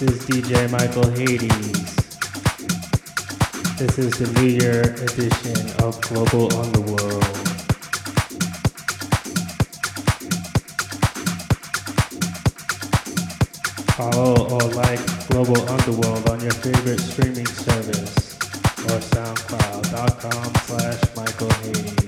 This is DJ Michael Hades. This is the New Year edition of Global Underworld. Follow or like Global Underworld on your favorite streaming service or soundcloud.com slash Michael Hades.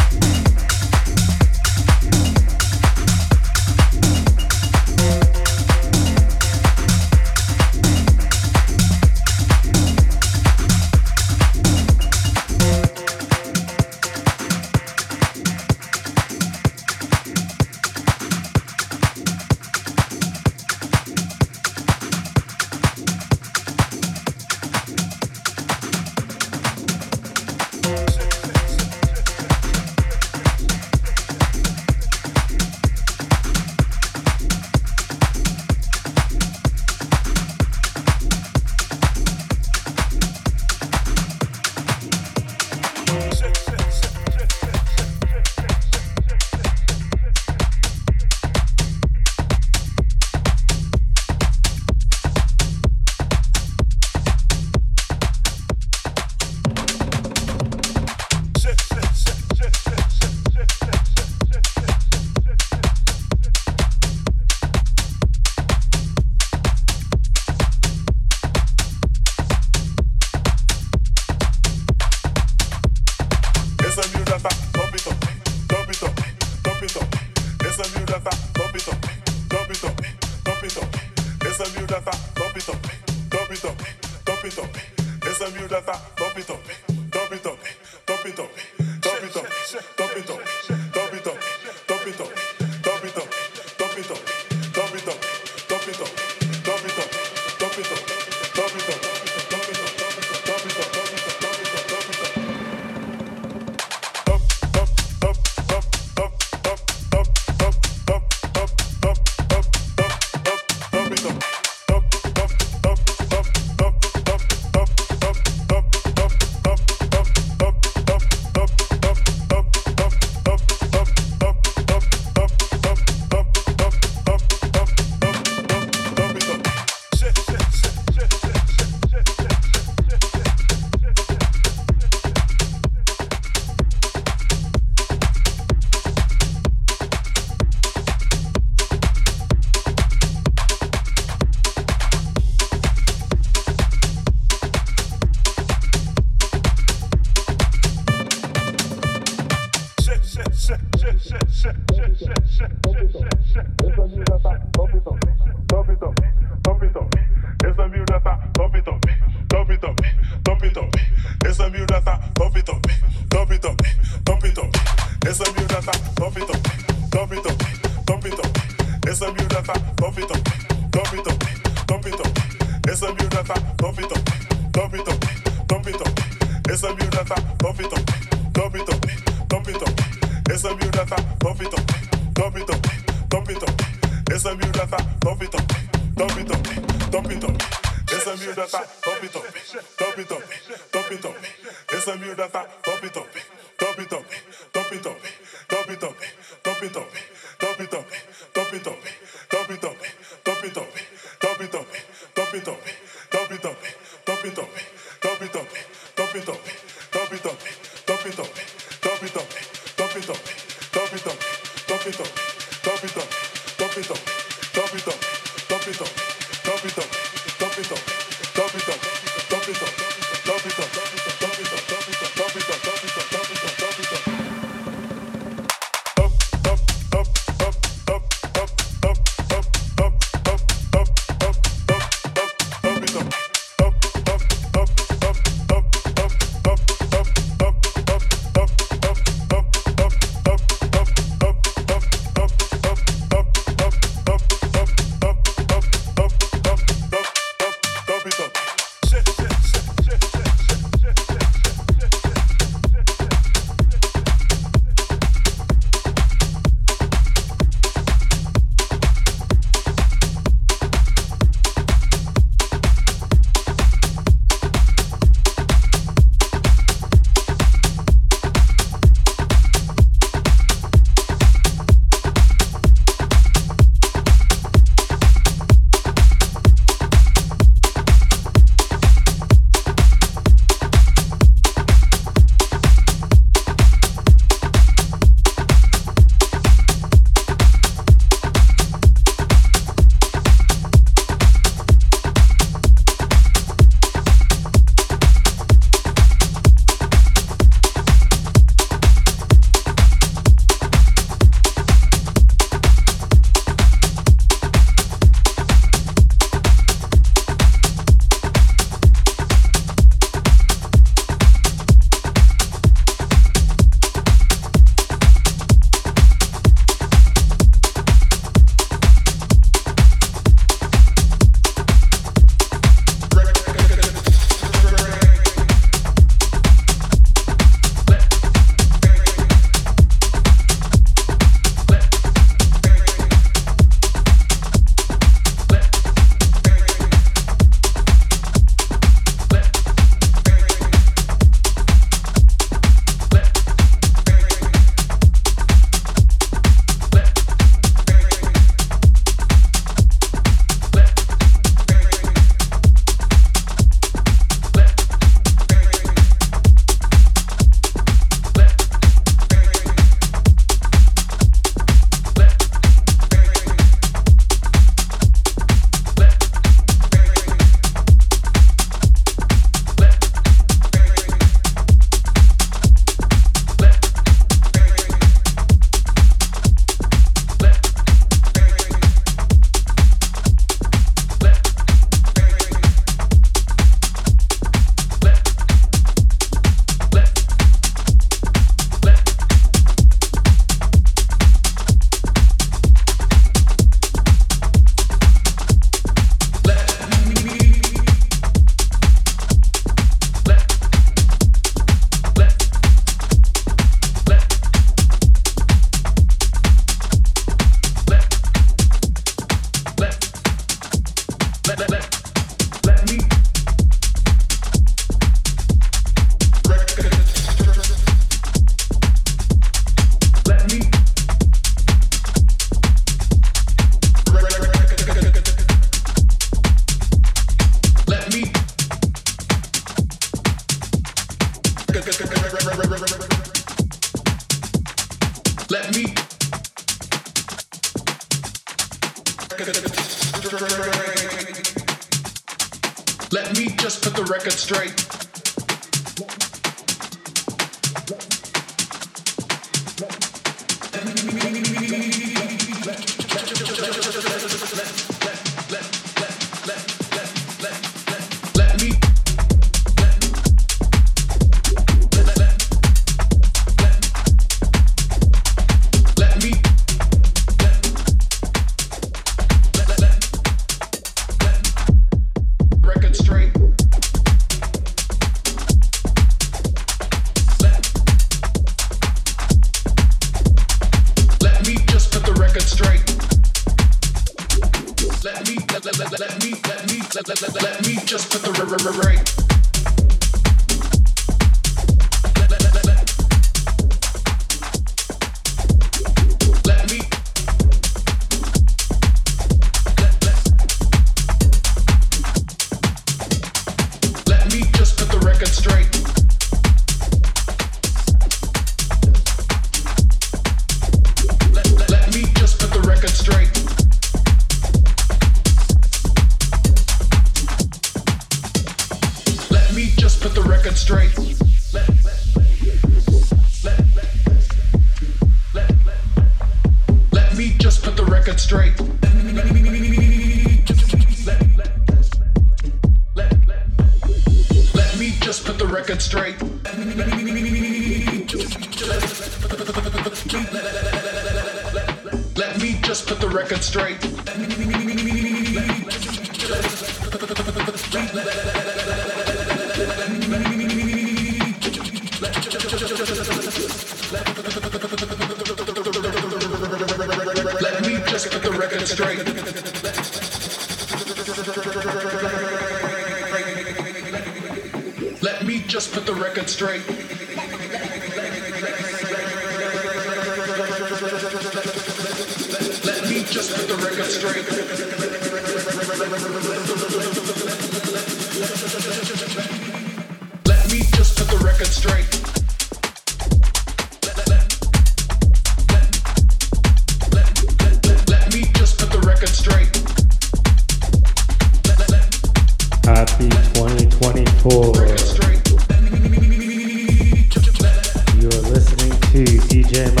DJ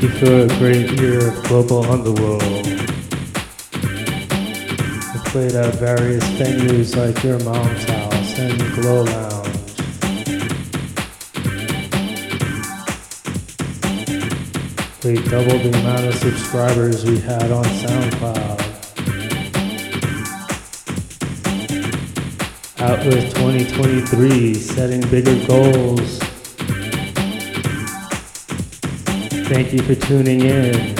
For a great year of Global Underworld. We played at various venues like Your Mom's House and Glow Lounge. We doubled the amount of subscribers we had on SoundCloud. Out with 2023, setting bigger goals. Thank you for tuning in.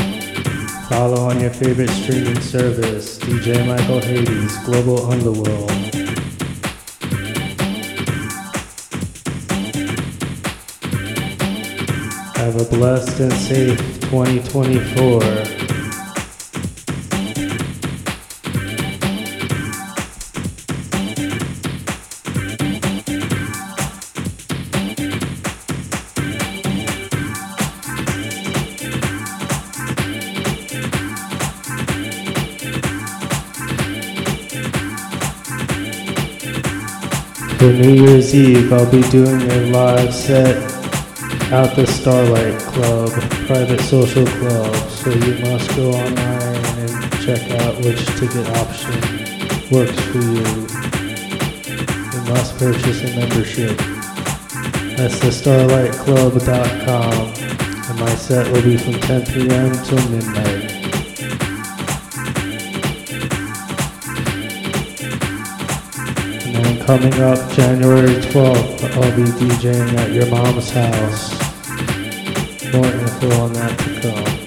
Follow on your favorite streaming service, DJ Michael Hades, Global Underworld. Have a blessed and safe 2024. For New Year's Eve, I'll be doing a live set at the Starlight Club, private social club, so you must go online and check out which ticket option works for you. You must purchase a membership. That's thestarlightclub.com, and my set will be from 10 p.m. till midnight. Coming up January 12th, I'll be DJing at your mom's house. More info on that to come.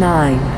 Nine,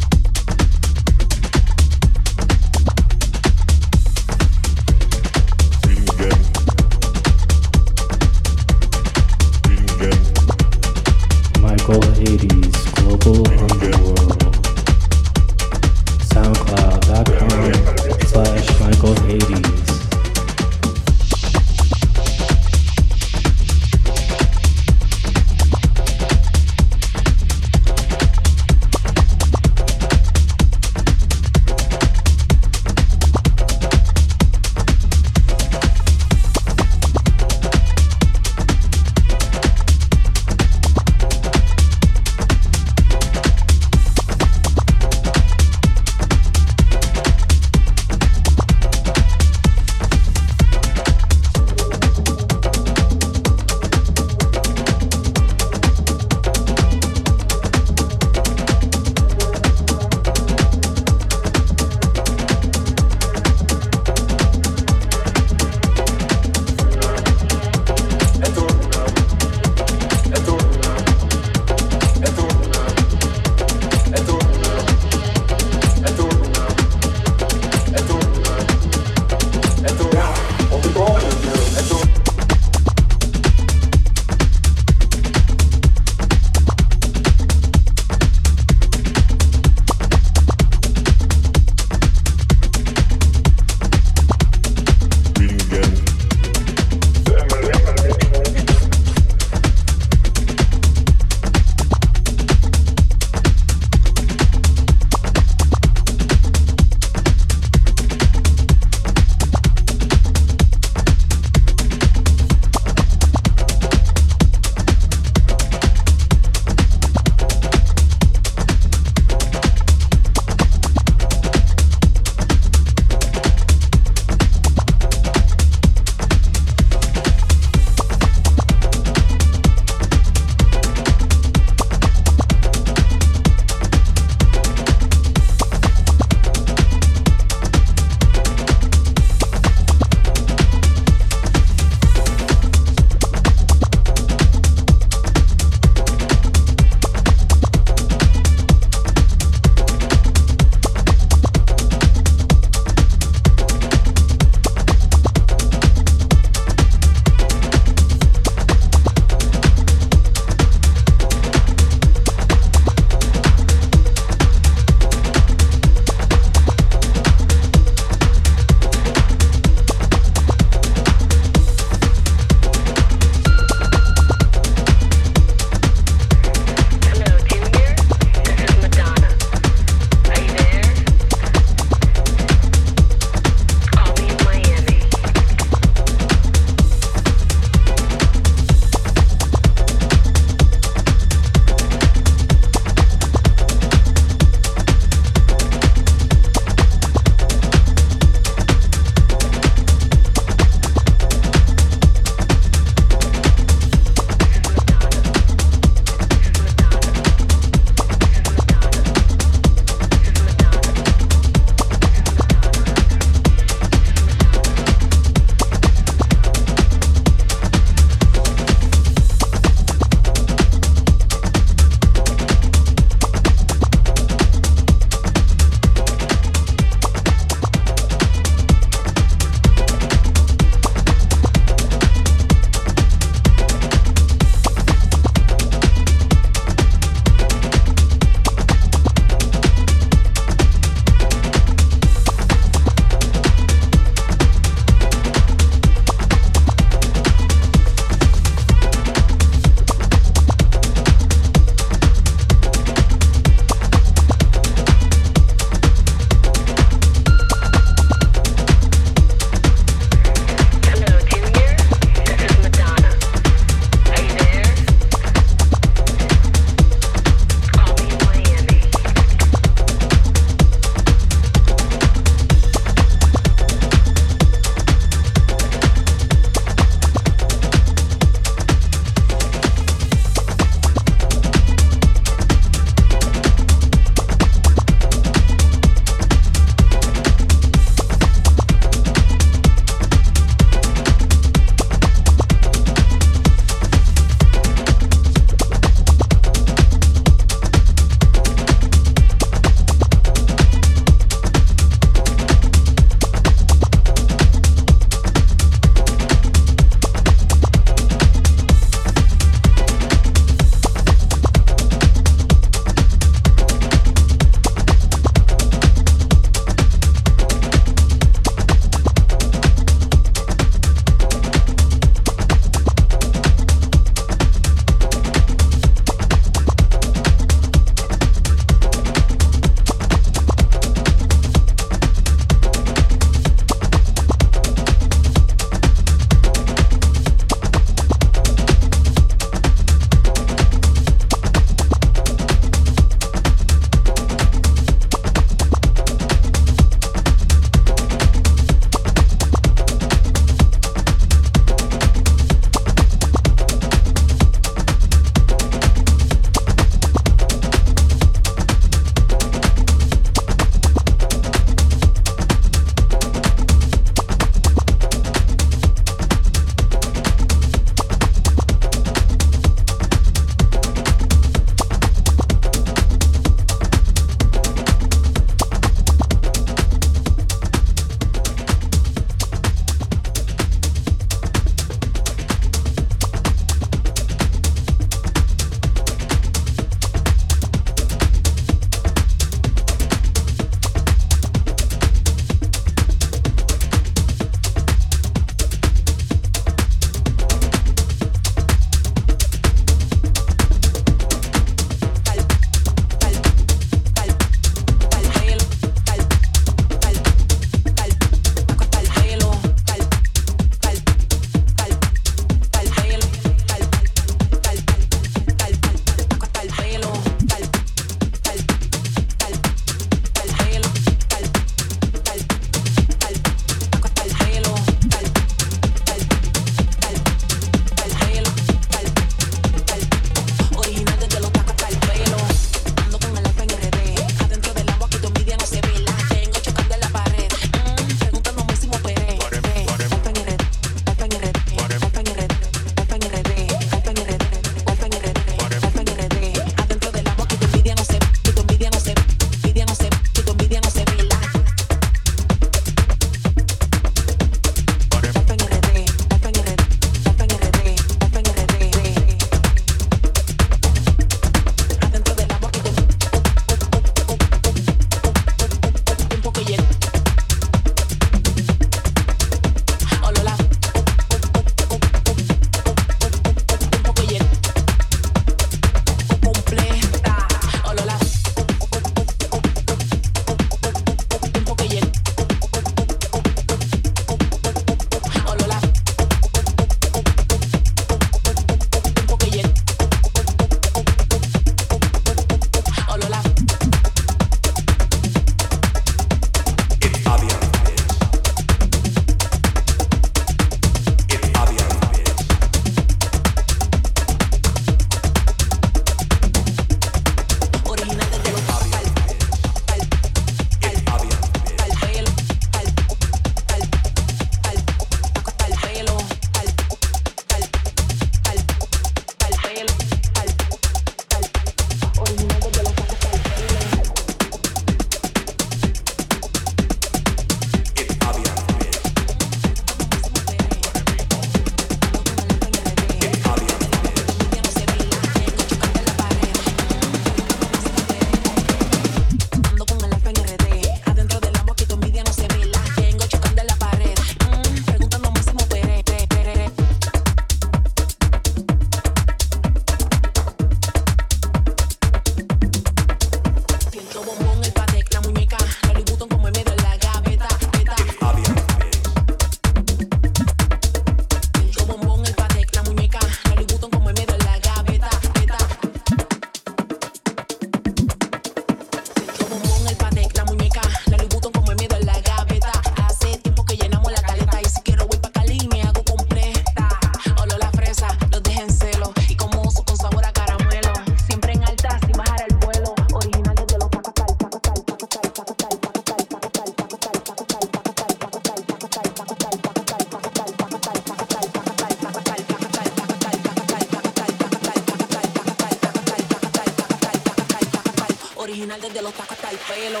original desde los tacos hasta el pelo.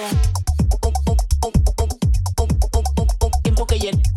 Tiempo que lleno.